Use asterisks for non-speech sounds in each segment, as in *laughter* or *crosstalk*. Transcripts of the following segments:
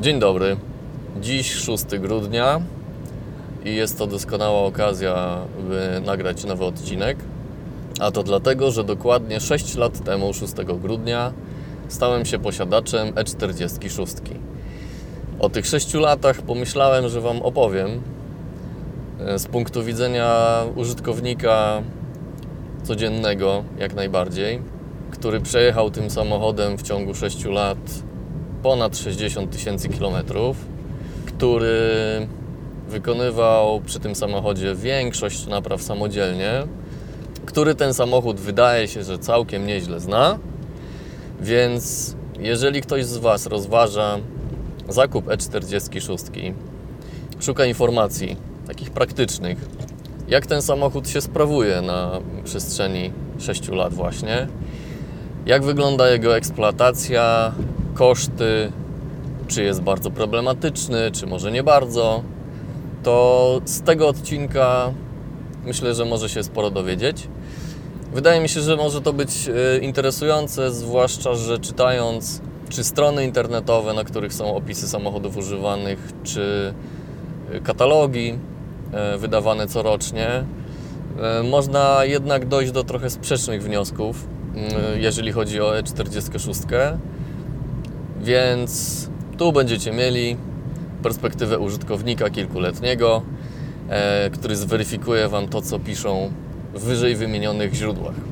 Dzień dobry. Dziś 6 grudnia i jest to doskonała okazja, by nagrać nowy odcinek. A to dlatego, że dokładnie 6 lat temu, 6 grudnia, stałem się posiadaczem E46. O tych 6 latach pomyślałem, że Wam opowiem e, z punktu widzenia użytkownika codziennego, jak najbardziej, który przejechał tym samochodem w ciągu 6 lat ponad 60 tysięcy kilometrów, który wykonywał przy tym samochodzie większość napraw samodzielnie, który ten samochód wydaje się, że całkiem nieźle zna. Więc jeżeli ktoś z Was rozważa zakup E46, szuka informacji takich praktycznych, jak ten samochód się sprawuje na przestrzeni 6 lat właśnie, jak wygląda jego eksploatacja, koszty, czy jest bardzo problematyczny, czy może nie bardzo, to z tego odcinka myślę, że może się sporo dowiedzieć. Wydaje mi się, że może to być e, interesujące, zwłaszcza, że czytając czy strony internetowe, na których są opisy samochodów używanych, czy e, katalogi e, wydawane corocznie, można jednak dojść do trochę sprzecznych wniosków, jeżeli chodzi o E46. Więc tu będziecie mieli perspektywę użytkownika kilkuletniego, e, który zweryfikuje Wam to, co piszą w wyżej wymienionych źródłach.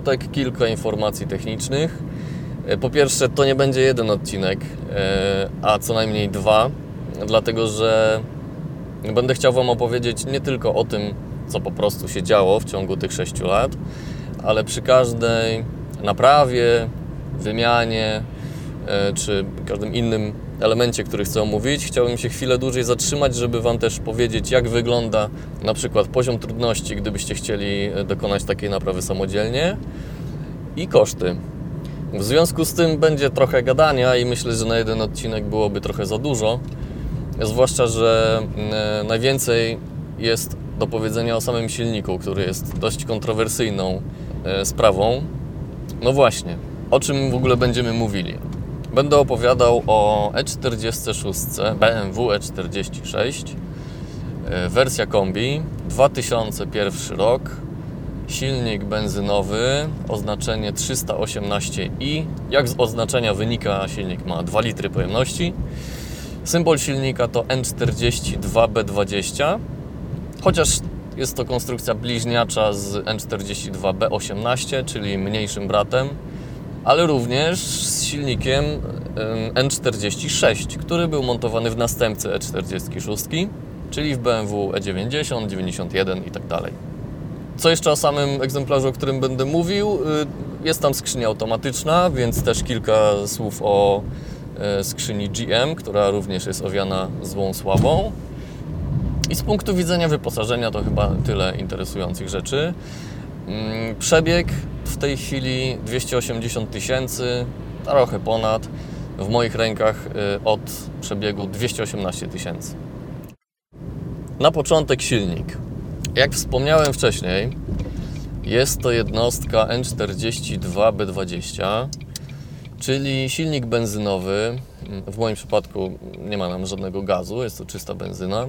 Początek kilka informacji technicznych. E, po pierwsze, to nie będzie jeden odcinek, e, a co najmniej dwa, dlatego że będę chciał Wam opowiedzieć nie tylko o tym, co po prostu się działo w ciągu tych 6 lat, ale przy każdej naprawie, wymianie e, czy każdym innym elemencie, który chcę omówić, chciałbym się chwilę dłużej zatrzymać, żeby Wam też powiedzieć, jak wygląda na przykład poziom trudności, gdybyście chcieli e, dokonać takiej naprawy samodzielnie i koszty. W związku z tym będzie trochę gadania i myślę, że na jeden odcinek byłoby trochę za dużo, zwłaszcza, że e, najwięcej jest do powiedzenia o samym silniku, który jest dość kontrowersyjną e, sprawą. No właśnie, o czym w ogóle będziemy mówili? Będę opowiadał o E46, BMW E46, wersja kombi, 2001 rok, silnik benzynowy, oznaczenie 318i. Jak z oznaczenia wynika, silnik ma 2 litry pojemności. Symbol silnika to N42B20, chociaż jest to konstrukcja bliźniacza z N42B18, czyli mniejszym bratem ale również z silnikiem N46, który był montowany w następcy E46, czyli w BMW E90, 91 i tak dalej. Co jeszcze o samym egzemplarzu, o którym będę mówił? Y, jest tam skrzynia automatyczna, więc też kilka słów o e, skrzyni GM, która również jest owiana złą sławą. I z punktu widzenia wyposażenia to chyba tyle interesujących rzeczy. Mm, przebieg w tej chwili 280 tysięcy, trochę ponad. W moich rękach y, od przebiegu 218 tysięcy. Na początek silnik. Jak wspomniałem wcześniej, jest to jednostka N42B20, czyli silnik benzynowy. W moim przypadku nie ma nam żadnego gazu, jest to czysta benzyna.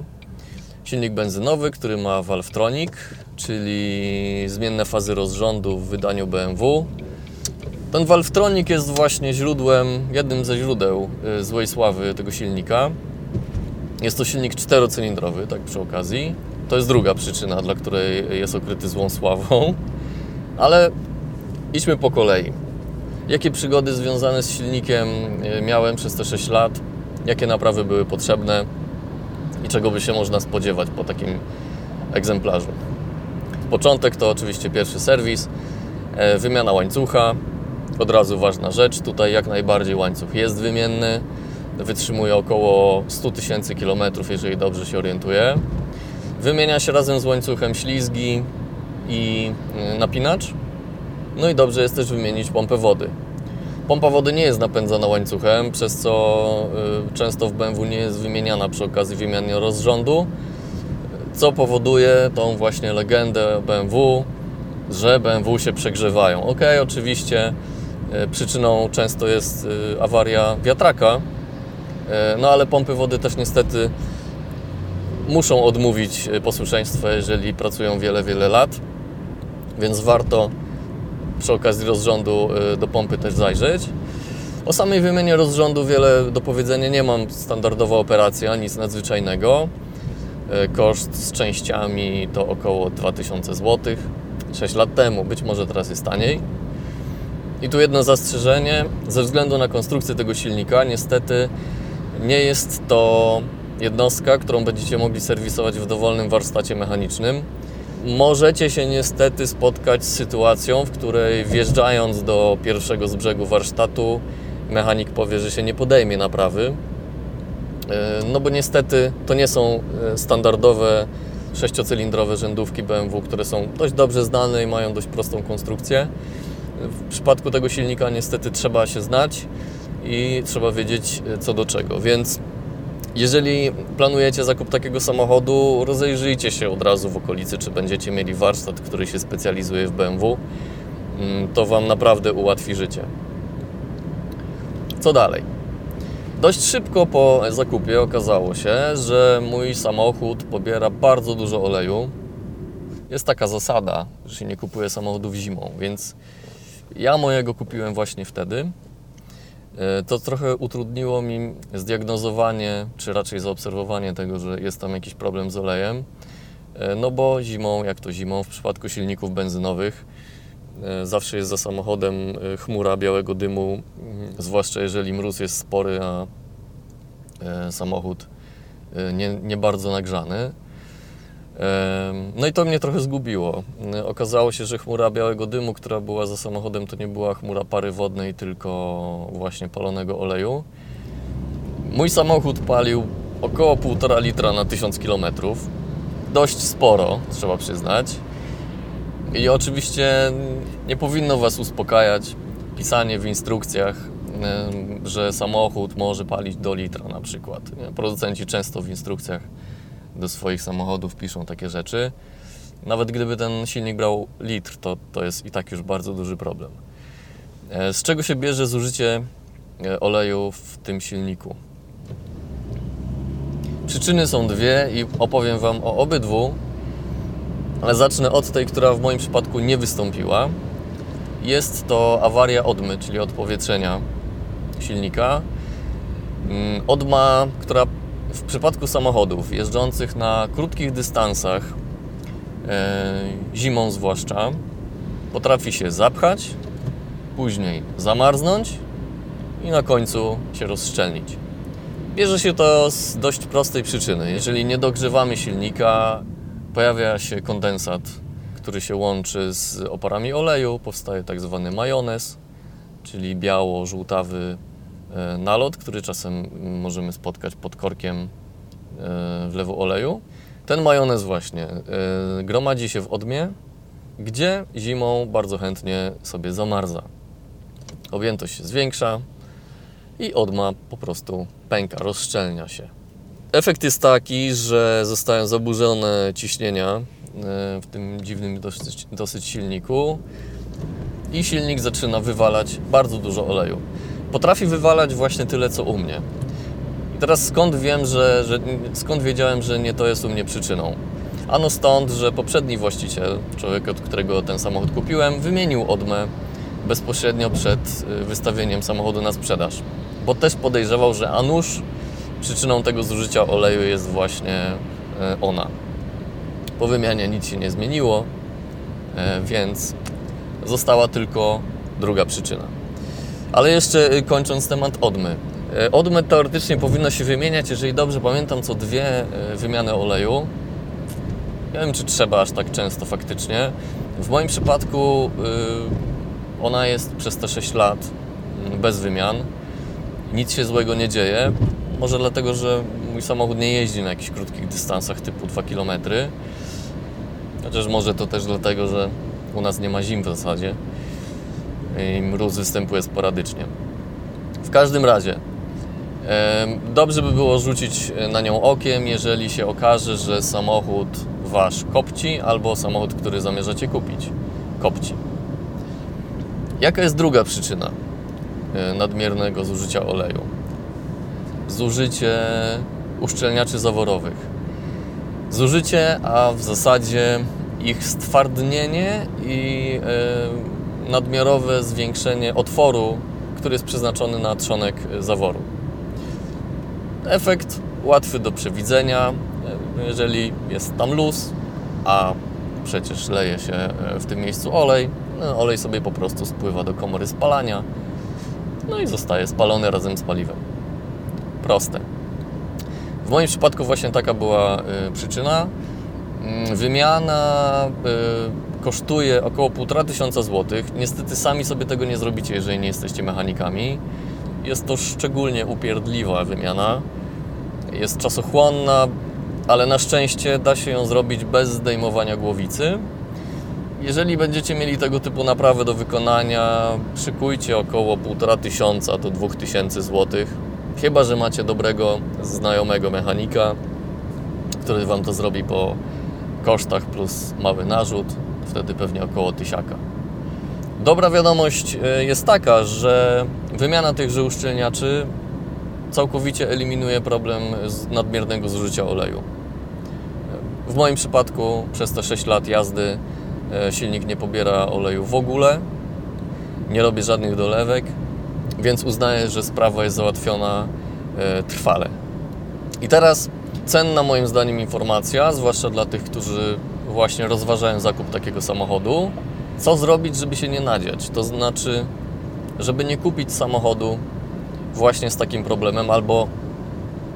Silnik benzynowy, który ma Valvetronic, czyli zmienne fazy rozrządu w wydaniu BMW. Ten Valvetronic jest właśnie źródłem, jednym ze źródeł y, złej sławy tego silnika. Jest to silnik czterocylindrowy, tak przy okazji. To jest druga przyczyna, dla której jest okryty złą sławą. *laughs* Ale idźmy po kolei. Jakie przygody związane z silnikiem y, miałem przez te 6 lat? Jakie naprawy były potrzebne? Czego by się można spodziewać po takim egzemplarzu? Początek to oczywiście pierwszy serwis, e, wymiana łańcucha. Od razu ważna rzecz, tutaj jak najbardziej łańcuch jest wymienny, wytrzymuje około 100 tysięcy kilometrów, jeżeli dobrze się orientuję. Wymienia się razem z łańcuchem ślizgi i y, napinacz. No i dobrze jest też wymienić pompę wody. Pompa wody nie jest napędzana łańcuchem, przez co y, często w BMW nie jest wymieniana przy okazji wymiany rozrządu, co powoduje tą właśnie legendę BMW, że BMW się przegrzewają. Ok, oczywiście y, przyczyną często jest y, awaria wiatraka, no ale pompy wody też niestety muszą odmówić posłuszeństwa, jeżeli pracują wiele, wiele lat, więc warto przy okazji rozrządu y, do pompy też zajrzeć. O samej wymianie rozrządu wiele do powiedzenia nie mam. Standardowa operacja, nic nadzwyczajnego. Y, koszt z częściami to około 2000 zł. 6 lat temu, być może teraz jest taniej. I tu jedno zastrzeżenie. Ze względu na konstrukcję tego silnika, niestety nie jest to jednostka, którą będziecie mogli serwisować w dowolnym warsztacie mechanicznym możecie się niestety spotkać z sytuacją, w której wjeżdżając do pierwszego z brzegu warsztatu, mechanik powie, że się nie podejmie naprawy. E, no bo niestety to nie są e, standardowe sześciocylindrowe rzędówki BMW, które są dość dobrze znane i mają dość prostą konstrukcję. W przypadku tego silnika niestety trzeba się znać i trzeba wiedzieć e, co do czego, więc jeżeli planujecie zakup takiego samochodu, rozejrzyjcie się od razu w okolicy, czy będziecie mieli warsztat, który się specjalizuje w BMW. Mm, to Wam naprawdę ułatwi życie. Co dalej? Dość szybko po zakupie okazało się, że mój samochód pobiera bardzo dużo oleju. Jest taka zasada, że się nie kupuje samochodów zimą, więc ja mojego kupiłem właśnie wtedy. E, to trochę utrudniło mi zdiagnozowanie, czy raczej zaobserwowanie tego, że jest tam jakiś problem z olejem. E, no bo zimą, jak to zimą, w przypadku silników benzynowych e, zawsze jest za samochodem chmura białego dymu, zwłaszcza jeżeli mróz jest spory, a samochód nie, nie bardzo nagrzany. No i to mnie trochę zgubiło. Okazało się, że chmura białego dymu, która była za samochodem, to nie była chmura pary wodnej, tylko właśnie palonego oleju. Mój samochód palił około 1,5 litra na 1000 km. Dość sporo, trzeba przyznać. I oczywiście nie powinno Was uspokajać pisanie w instrukcjach, że samochód może palić do litra na przykład. Producenci często w instrukcjach do swoich samochodów piszą takie rzeczy. Nawet gdyby ten silnik brał litr, to, to jest i tak już bardzo duży problem. E, z czego się bierze zużycie e, oleju w tym silniku? Przyczyny są dwie i opowiem Wam o obydwu, ale zacznę od tej, która w moim przypadku nie wystąpiła. Jest to awaria odmy, czyli odpowietrzenia silnika. Mm, odma, która w przypadku samochodów jeżdżących na krótkich dystansach, e, zimą zwłaszcza, potrafi się zapchać, później zamarznąć i na końcu się rozszczelnić. Bierze się to z dość prostej przyczyny. Jeżeli nie dogrzewamy silnika, pojawia się kondensat, który się łączy z oparami oleju, powstaje tak zwany majonez, czyli biało-żółtawy nalot, który czasem możemy spotkać pod korkiem e, wlewu oleju. Ten majonez właśnie e, gromadzi się w odmie, gdzie zimą bardzo chętnie sobie zamarza. Objętość się zwiększa i odma po prostu pęka, rozszczelnia się. Efekt jest taki, że zostają zaburzone ciśnienia w tym dziwnym dosyć, dosyć silniku i silnik zaczyna wywalać bardzo dużo oleju potrafi wywalać właśnie tyle, co u mnie. I teraz skąd wiem, że, że skąd wiedziałem, że nie to jest u mnie przyczyną? Ano stąd, że poprzedni właściciel, człowiek, od którego ten samochód kupiłem, wymienił odmę bezpośrednio przed y, wystawieniem samochodu na sprzedaż. Bo też podejrzewał, że a nuż przyczyną tego zużycia oleju jest właśnie y, ona. Po wymianie nic się nie zmieniło, y, więc została tylko druga przyczyna. Ale jeszcze y, kończąc temat odmy. Y, odmy teoretycznie powinno się wymieniać, jeżeli dobrze pamiętam, co dwie y, wymiany oleju. Nie wiem, czy trzeba aż tak często faktycznie. W moim przypadku ona jest przez te 6 lat mm, bez wymian. Nic się złego nie dzieje. Może dlatego, że mój samochód nie jeździ na jakichś krótkich dystansach typu 2 km. Chociaż może to też dlatego, że u nas nie ma zim w zasadzie i mróz występuje sporadycznie. W każdym razie, dobrze by było rzucić na nią okiem, jeżeli się okaże, że samochód wasz kopci albo samochód, który zamierzacie kupić kopci. Jaka jest druga przyczyna e, nadmiernego zużycia oleju? Zużycie uszczelniaczy zaworowych. Zużycie, a w zasadzie ich stwardnienie i e, nadmiarowe zwiększenie otworu, który jest przeznaczony na trzonek zaworu. Efekt łatwy do przewidzenia, e, jeżeli jest tam luz, a przecież leje się w tym miejscu olej, no, olej sobie po prostu spływa do komory spalania, no i zostaje spalony razem z paliwem. Proste. W moim przypadku właśnie taka była y, przyczyna. Mm, wymiana y, kosztuje około 1,5 tysiąca złotych. Niestety sami sobie tego nie zrobicie, jeżeli nie jesteście mechanikami. Jest to szczególnie upierdliwa wymiana. Jest czasochłonna, ale na szczęście da się ją zrobić bez zdejmowania głowicy. Jeżeli będziecie mieli tego typu naprawę do wykonania, szykujcie około 1,5 tysiąca do 2000 złotych. Chyba, że macie dobrego znajomego mechanika, który Wam to zrobi po kosztach plus mały narzut, wtedy pewnie około tysiaka. Dobra wiadomość e, jest taka, że wymiana tychże uszczelniaczy całkowicie eliminuje problem nadmiernego zużycia oleju. W moim przypadku przez te 6 lat jazdy E, silnik nie pobiera oleju w ogóle, nie robię żadnych dolewek, więc uznaję, że sprawa jest załatwiona e, trwale. I teraz cenna moim zdaniem informacja, zwłaszcza dla tych, którzy właśnie rozważają zakup takiego samochodu. Co zrobić, żeby się nie nadziać? To znaczy, żeby nie kupić samochodu właśnie z takim problemem, albo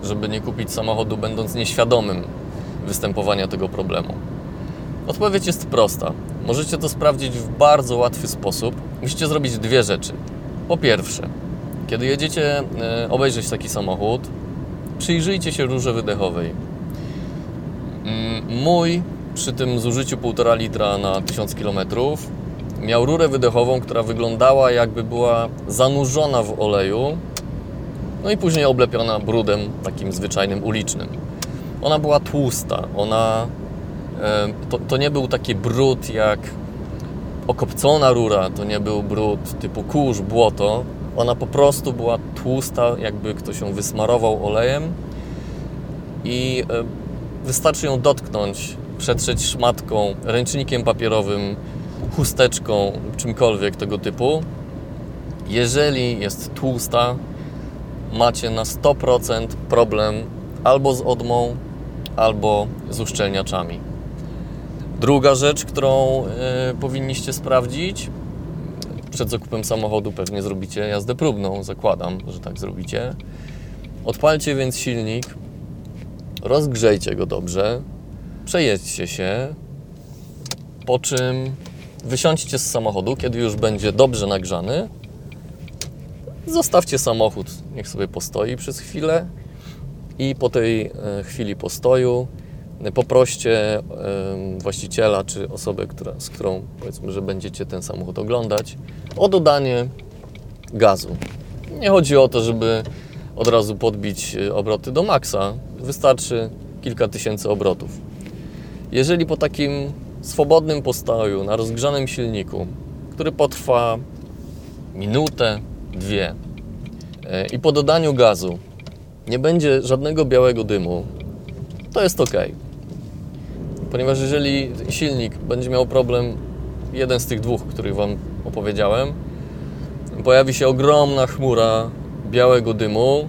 żeby nie kupić samochodu będąc nieświadomym występowania tego problemu. Odpowiedź jest prosta. Możecie to sprawdzić w bardzo łatwy sposób. Musicie zrobić dwie rzeczy. Po pierwsze, kiedy jedziecie e, obejrzeć taki samochód, przyjrzyjcie się rurze wydechowej. Mm, mój przy tym zużyciu 1,5 litra na 1000 km miał rurę wydechową, która wyglądała jakby była zanurzona w oleju, no i później oblepiona brudem takim zwyczajnym ulicznym. Ona była tłusta, ona to, to nie był taki brud jak okopcona rura, to nie był brud typu kurz, błoto. Ona po prostu była tłusta, jakby ktoś ją wysmarował olejem. I wystarczy ją dotknąć, przetrzeć szmatką, ręcznikiem papierowym, chusteczką, czymkolwiek tego typu. Jeżeli jest tłusta, macie na 100% problem albo z odmą, albo z uszczelniaczami. Druga rzecz, którą y, powinniście sprawdzić przed zakupem samochodu, pewnie zrobicie jazdę próbną, zakładam, że tak zrobicie. Odpalcie więc silnik, rozgrzejcie go dobrze, przejedźcie się, po czym wysiądźcie z samochodu, kiedy już będzie dobrze nagrzany. Zostawcie samochód, niech sobie postoi przez chwilę i po tej e, chwili postoju poproście właściciela czy osobę, która, z którą powiedzmy, że będziecie ten samochód oglądać, o dodanie gazu. Nie chodzi o to, żeby od razu podbić e, obroty do maksa. Wystarczy kilka tysięcy obrotów. Jeżeli po takim swobodnym postoju na rozgrzanym silniku, który potrwa minutę, dwie e, i po dodaniu gazu nie będzie żadnego białego dymu, to jest ok. Ponieważ jeżeli silnik będzie miał problem, jeden z tych dwóch, których Wam opowiedziałem, pojawi się ogromna chmura białego dymu,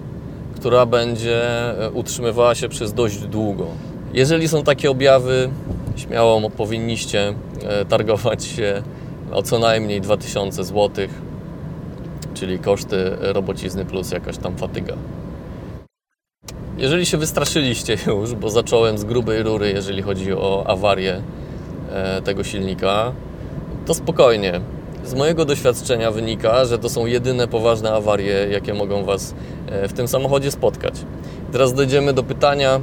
która będzie e, utrzymywała się przez dość długo. Jeżeli są takie objawy, śmiało powinniście e, targować się o co najmniej 2000 zł, czyli koszty robocizny plus jakaś tam fatyga. Jeżeli się wystraszyliście *laughs* już, bo zacząłem z grubej rury, jeżeli chodzi o awarię e, tego silnika, to spokojnie. Z mojego doświadczenia wynika, że to są jedyne poważne awarie, jakie mogą Was e, w tym samochodzie spotkać. Teraz dojdziemy do pytania,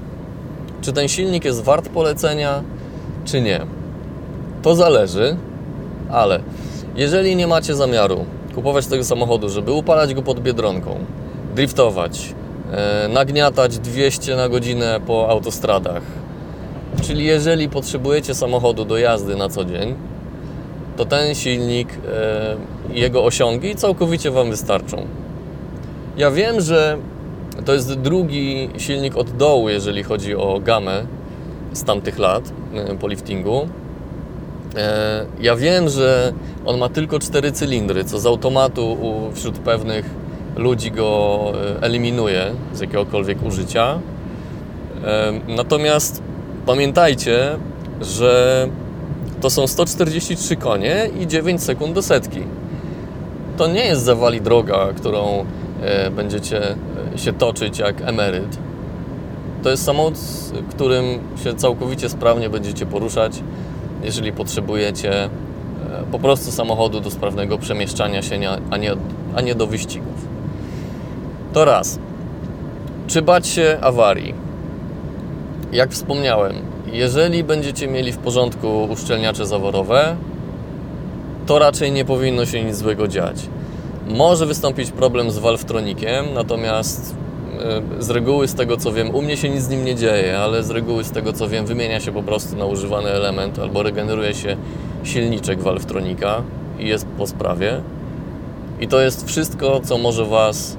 czy ten silnik jest wart polecenia, czy nie. To zależy, ale jeżeli nie macie zamiaru kupować tego samochodu, żeby upalać go pod biedronką, driftować, e, nagniatać 200 na godzinę po autostradach, czyli jeżeli potrzebujecie samochodu do jazdy na co dzień, to ten silnik e, jego osiągi całkowicie Wam wystarczą. Ja wiem, że to jest drugi silnik od dołu, jeżeli chodzi o gamę z tamtych lat e, po liftingu. E, ja wiem, że on ma tylko cztery cylindry, co z automatu wśród pewnych ludzi go eliminuje z jakiegokolwiek użycia. Natomiast pamiętajcie, że to są 143 konie i 9 sekund do setki. To nie jest zawali droga, którą e, będziecie e, się toczyć jak emeryt. To jest samochód, którym się całkowicie sprawnie będziecie poruszać, jeżeli potrzebujecie e, po prostu samochodu do sprawnego przemieszczania się, a nie, a nie do wyścigów. To raz. Czy bać się awarii? Jak wspomniałem, jeżeli będziecie mieli w porządku uszczelniacze zaworowe, to raczej nie powinno się nic złego dziać. Może wystąpić problem z Valvetronikiem, natomiast e, z reguły, z tego co wiem, u mnie się nic z nim nie dzieje, ale z reguły, z tego co wiem, wymienia się po prostu na używany element albo regeneruje się silniczek Valvetronika i jest po sprawie. I to jest wszystko, co może Was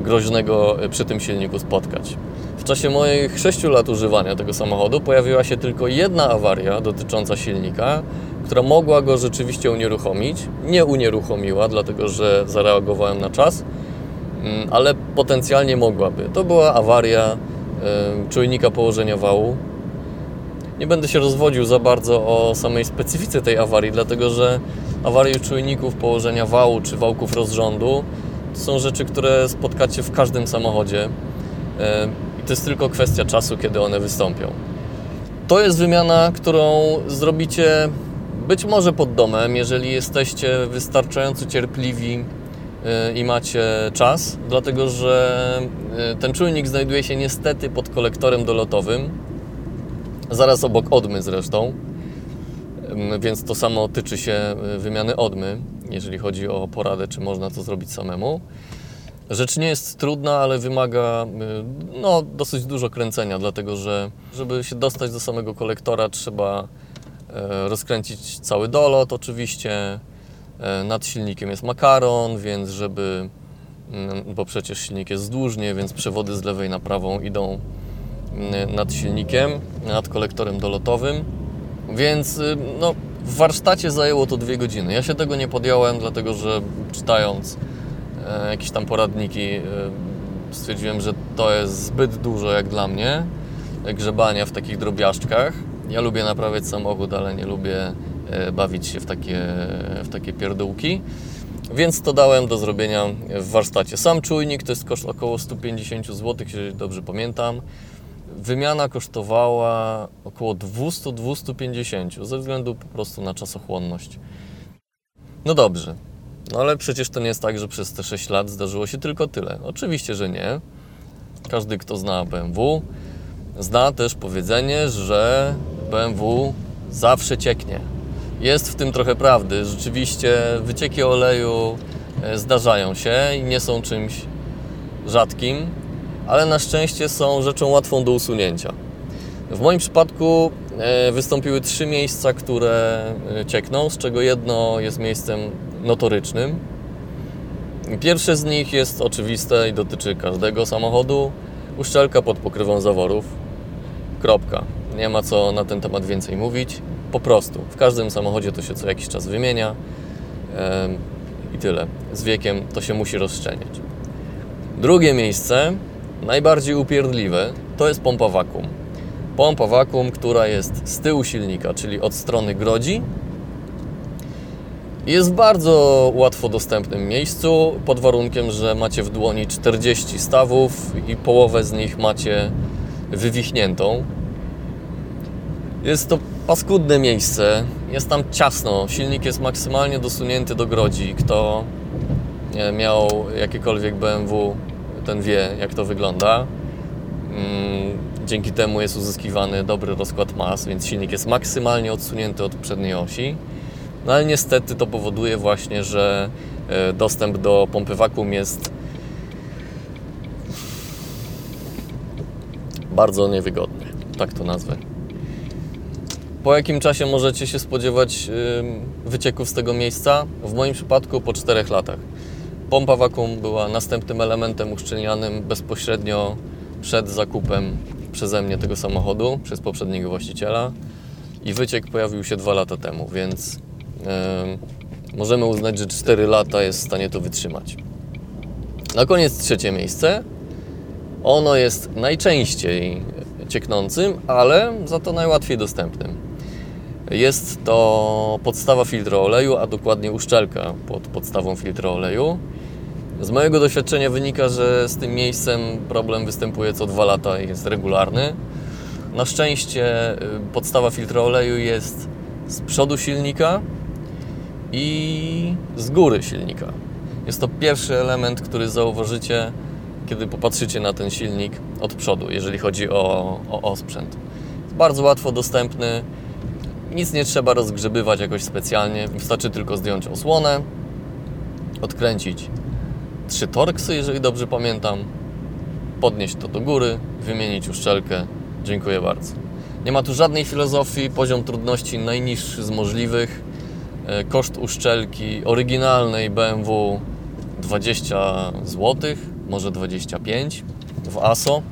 groźnego przy tym silniku spotkać. W czasie moich 6 lat używania tego samochodu pojawiła się tylko jedna awaria dotycząca silnika, która mogła go rzeczywiście unieruchomić. Nie unieruchomiła, dlatego że zareagowałem na czas, mm, ale potencjalnie mogłaby. To była awaria czujnika położenia wału. Nie będę się rozwodził za bardzo o samej specyfice tej awarii, dlatego że awarie czujników położenia wału czy wałków rozrządu to są rzeczy, które spotkacie w każdym samochodzie. I to jest tylko kwestia czasu, kiedy one wystąpią. To jest wymiana, którą zrobicie być może pod domem, jeżeli jesteście wystarczająco cierpliwi y, i macie czas, dlatego że y, ten czujnik znajduje się niestety pod kolektorem dolotowym, zaraz obok odmy zresztą, więc to samo tyczy się y, wymiany odmy, jeżeli chodzi o poradę, czy można to zrobić samemu. Rzecz nie jest trudna, ale wymaga no, dosyć dużo kręcenia, dlatego że żeby się dostać do samego kolektora trzeba rozkręcić cały dolot oczywiście. E, nad silnikiem jest makaron, więc żeby, mm, bo przecież silnik jest zdłużnie, więc przewody z lewej na prawą idą mm, nad silnikiem, nad kolektorem dolotowym. Więc y, no, w warsztacie zajęło to dwie godziny. Ja się tego nie podjąłem, dlatego że czytając E, jakieś tam poradniki. E, stwierdziłem, że to jest zbyt dużo jak dla mnie, grzebania w takich drobiażdżkach. Ja lubię naprawiać samochód, ale nie lubię e, bawić się w takie, w takie pierdółki. Więc to dałem do zrobienia w warsztacie. Sam czujnik to jest koszt około 150 zł, jeżeli dobrze pamiętam. Wymiana kosztowała około 200-250 ze względu po prostu na czasochłonność. No dobrze, no ale przecież to nie jest tak, że przez te 6 lat zdarzyło się tylko tyle. Oczywiście, że nie. Każdy, kto zna BMW, zna też powiedzenie, że BMW zawsze cieknie. Jest w tym trochę prawdy. Rzeczywiście wycieki oleju e, zdarzają się i nie są czymś rzadkim, ale na szczęście są rzeczą łatwą do usunięcia. W moim przypadku e, wystąpiły trzy miejsca, które e, ciekną, z czego jedno jest miejscem notorycznym. Pierwsze z nich jest oczywiste i dotyczy każdego samochodu. Uszczelka pod pokrywą zaworów. Kropka. Nie ma co na ten temat więcej mówić. Po prostu. W każdym samochodzie to się co jakiś czas wymienia. I tyle. Z wiekiem to się musi rozszczelniać. Drugie miejsce, najbardziej upierdliwe, to jest pompa wakum. Pompa wakum, która jest z tyłu silnika, czyli od strony grodzi jest w bardzo łatwo dostępnym miejscu, pod warunkiem, że macie w dłoni 40 stawów i połowę z nich macie wywichniętą. Jest to paskudne miejsce, jest tam ciasno, silnik jest maksymalnie dosunięty do grodzi. Kto miał jakiekolwiek BMW, ten wie jak to wygląda. Mm, dzięki temu jest uzyskiwany dobry rozkład mas, więc silnik jest maksymalnie odsunięty od przedniej osi. No ale niestety to powoduje właśnie, że e, dostęp do pompy wakum jest bardzo niewygodny, tak to nazwę. Po jakim czasie możecie się spodziewać wycieków z tego miejsca? W moim przypadku po 4 latach. Pompa wakum była następnym elementem uszczelnianym bezpośrednio przed zakupem przeze mnie tego samochodu, przez poprzedniego właściciela i wyciek pojawił się 2 lata temu, więc yy, możemy uznać, że 4 lata jest w stanie to wytrzymać. Na koniec trzecie miejsce. Ono jest najczęściej cieknącym, ale za to najłatwiej dostępnym. Jest to podstawa filtra oleju, a dokładnie uszczelka pod podstawą filtra oleju. Z mojego doświadczenia wynika, że z tym miejscem problem występuje co dwa lata i jest regularny. Na szczęście y, podstawa filtra oleju jest z przodu silnika i z góry silnika. Jest to pierwszy element, który zauważycie, kiedy popatrzycie na ten silnik od przodu, jeżeli chodzi o, o osprzęt. Jest bardzo łatwo dostępny, nic nie trzeba rozgrzebywać jakoś specjalnie, wystarczy tylko zdjąć osłonę, odkręcić trzy torksy, jeżeli dobrze pamiętam, podnieść to do góry, wymienić uszczelkę. Dziękuję bardzo. Nie ma tu żadnej filozofii, poziom trudności najniższy z możliwych. E, koszt uszczelki oryginalnej BMW 20 zł, może 25 w ASO.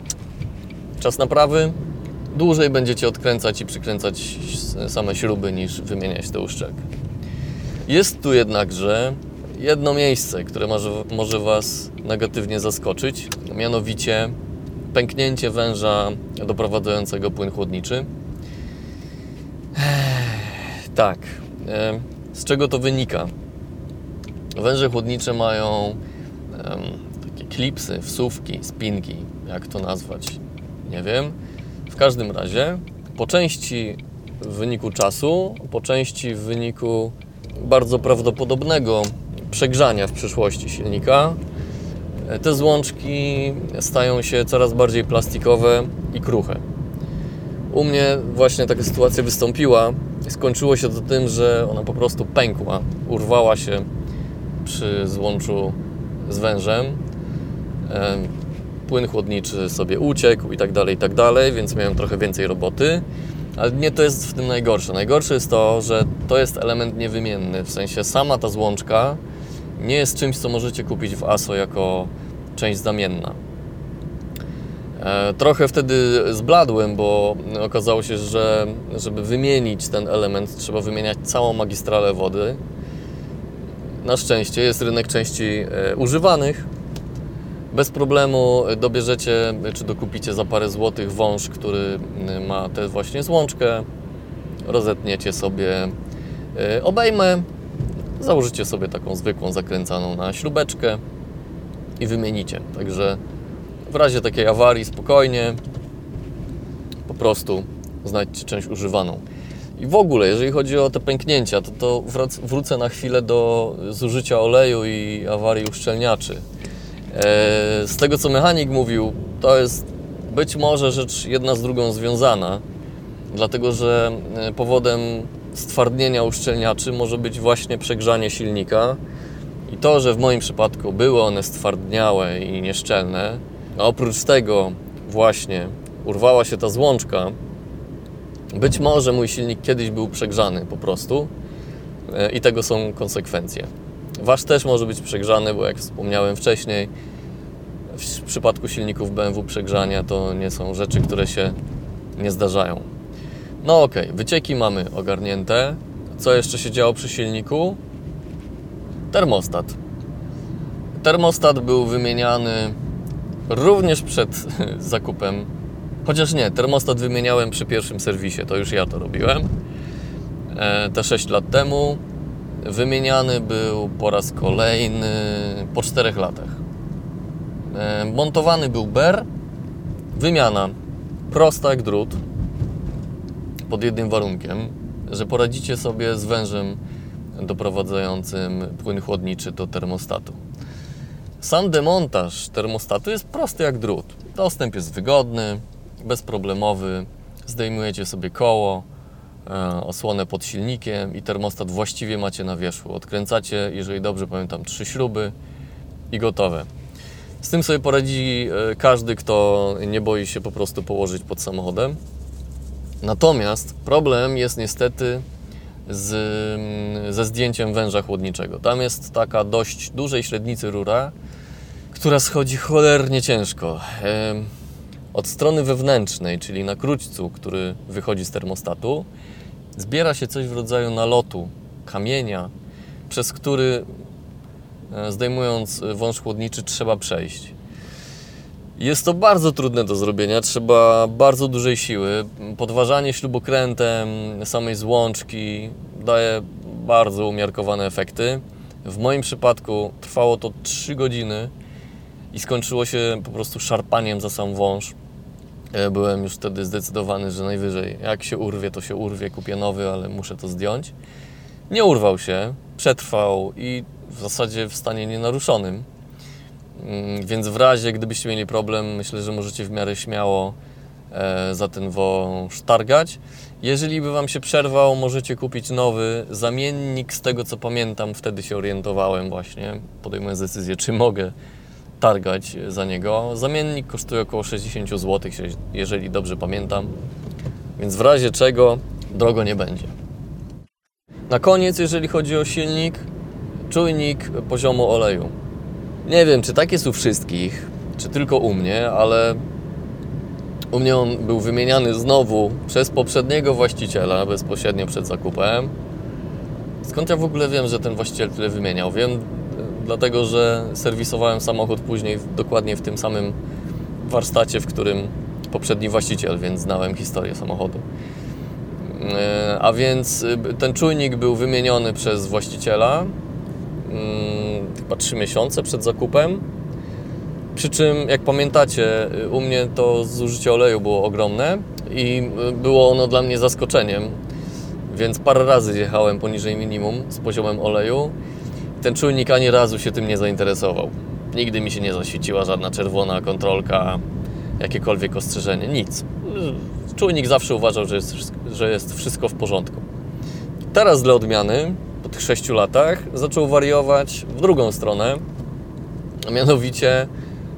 Czas naprawy dłużej będziecie odkręcać i przykręcać same śruby niż wymieniać tę uszczelkę. Jest tu jednakże jedno miejsce, które może, może Was negatywnie zaskoczyć, mianowicie pęknięcie węża doprowadzającego płyn chłodniczy. Tak. Z czego to wynika? Węże chłodnicze mają takie klipsy, wsówki, spinki, jak to nazwać, nie wiem. Każdym razie, po części w wyniku czasu, po części w wyniku bardzo prawdopodobnego przegrzania w przyszłości silnika. Te złączki stają się coraz bardziej plastikowe i kruche. U mnie właśnie taka sytuacja wystąpiła. Skończyło się to tym, że ona po prostu pękła, urwała się przy złączu z wężem. Płyn chłodniczy sobie uciekł i tak dalej, i tak dalej, więc miałem trochę więcej roboty. Ale nie to jest w tym najgorsze. Najgorsze jest to, że to jest element niewymienny. W sensie sama ta złączka nie jest czymś, co możecie kupić w ASO jako część zamienna. E, trochę wtedy zbladłem, bo okazało się, że żeby wymienić ten element, trzeba wymieniać całą magistralę wody. Na szczęście jest rynek części e, używanych. Bez problemu dobierzecie czy dokupicie za parę złotych wąż, który ma tę właśnie złączkę. Rozetniecie sobie e, obejmę założycie sobie taką zwykłą zakręcaną na śrubeczkę i wymienicie. Także w razie takiej awarii spokojnie po prostu znajdźcie część używaną. I w ogóle, jeżeli chodzi o te pęknięcia, to, to wrócę na chwilę do zużycia oleju i awarii uszczelniaczy. E, z tego, co mechanik mówił, to jest być może rzecz jedna z drugą związana, dlatego że e, powodem stwardnienia uszczelniaczy może być właśnie przegrzanie silnika. I to, że w moim przypadku były one stwardniałe i nieszczelne, a oprócz tego właśnie urwała się ta złączka, być może mój silnik kiedyś był przegrzany po prostu e, i tego są konsekwencje. Wasz też może być przegrzany, bo jak wspomniałem wcześniej, w przypadku silników BMW przegrzania to nie są rzeczy, które się nie zdarzają. No ok, wycieki mamy ogarnięte. Co jeszcze się działo przy silniku? Termostat. Termostat był wymieniany również przed *laughs* zakupem. Chociaż nie, termostat wymieniałem przy pierwszym serwisie, to już ja to robiłem. E, te 6 lat temu. Wymieniany był po raz kolejny po 4 latach. E, montowany był ber. Wymiana prosta jak drut pod jednym warunkiem, że poradzicie sobie z wężem doprowadzającym płyn chłodniczy do termostatu. Sam demontaż termostatu jest prosty jak drut. Dostęp jest wygodny, bezproblemowy. Zdejmujecie sobie koło, osłonę pod silnikiem i termostat właściwie macie na wierzchu. Odkręcacie, jeżeli dobrze pamiętam, trzy śruby i gotowe. Z tym sobie poradzi e, każdy, kto nie boi się po prostu położyć pod samochodem. Natomiast problem jest niestety z, mm, ze zdjęciem węża chłodniczego. Tam jest taka dość dużej średnicy rura, która schodzi cholernie ciężko. Od strony wewnętrznej, czyli na króćcu, który wychodzi z termostatu, zbiera się coś w rodzaju nalotu, kamienia, przez który e, zdejmując wąż chłodniczy trzeba przejść. Jest to bardzo trudne do zrobienia, trzeba bardzo dużej siły. Podważanie śrubokrętem samej złączki daje bardzo umiarkowane efekty. W moim przypadku trwało to 3 godziny i skończyło się po prostu szarpaniem za sam wąż. E, Byłem już wtedy zdecydowany, że najwyżej jak się urwie, to się urwie, kupię nowy, ale muszę to zdjąć. Nie urwał się, przetrwał i w zasadzie w stanie nienaruszonym. Mm, Więc w razie, gdybyście mieli problem, myślę, że możecie w miarę śmiało e, za ten wąż targać. Jeżeli by Wam się przerwał, możecie kupić nowy zamiennik. Z tego co pamiętam, wtedy się orientowałem właśnie, podejmując decyzję, czy mogę targać za niego. Zamiennik kosztuje około 60 zł, jeżeli dobrze pamiętam. Więc w razie czego drogo nie będzie. Na koniec, jeżeli chodzi o silnik, czujnik poziomu oleju. Nie wiem, czy tak jest u wszystkich, czy tylko u mnie, ale u mnie on był wymieniany znowu przez poprzedniego właściciela bezpośrednio przed zakupem. Skąd ja w ogóle wiem, że ten właściciel tyle wymieniał? Wiem, dlatego że serwisowałem samochód później dokładnie w tym samym warsztacie, w którym poprzedni właściciel, więc znałem historię samochodu. E, A więc y, ten czujnik był wymieniony przez właściciela mm, chyba 3 miesiące przed zakupem. Przy czym, jak pamiętacie, y, u mnie to zużycie oleju było ogromne i y, było ono dla mnie zaskoczeniem. Więc parę razy jechałem poniżej minimum z poziomem oleju. Ten czujnik ani razu się tym nie zainteresował. Nigdy mi się nie zaświeciła żadna czerwona kontrolka, jakiekolwiek ostrzeżenie, nic. Czujnik zawsze uważał, że jest, że jest wszystko w porządku. Teraz dla odmiany, po tych 6 latach, zaczął wariować w drugą stronę. A mianowicie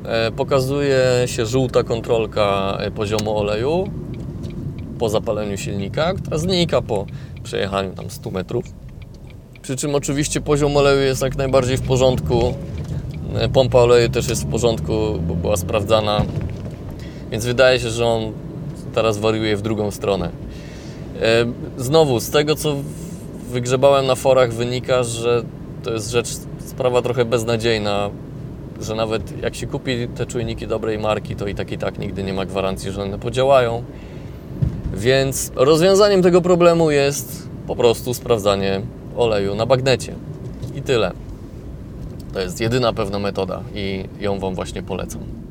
e, pokazuje się żółta kontrolka e, poziomu oleju po zapaleniu silnika, która znika po przejechaniu tam 100 metrów. Przy czym oczywiście poziom oleju jest jak najbardziej w porządku. E, Pompa oleju też jest w porządku, bo była sprawdzana. Więc wydaje się, że on teraz wariuje w drugą stronę. E, Znowu, z tego co wygrzebałem na forach wynika, że to jest rzecz, sprawa trochę beznadziejna, że nawet jak się kupi te czujniki dobrej marki, to i tak i tak nigdy nie ma gwarancji, że one podziałają. Więc rozwiązaniem tego problemu jest po prostu sprawdzanie oleju na bagnecie. I tyle. To jest jedyna pewna metoda i ją Wam właśnie polecam.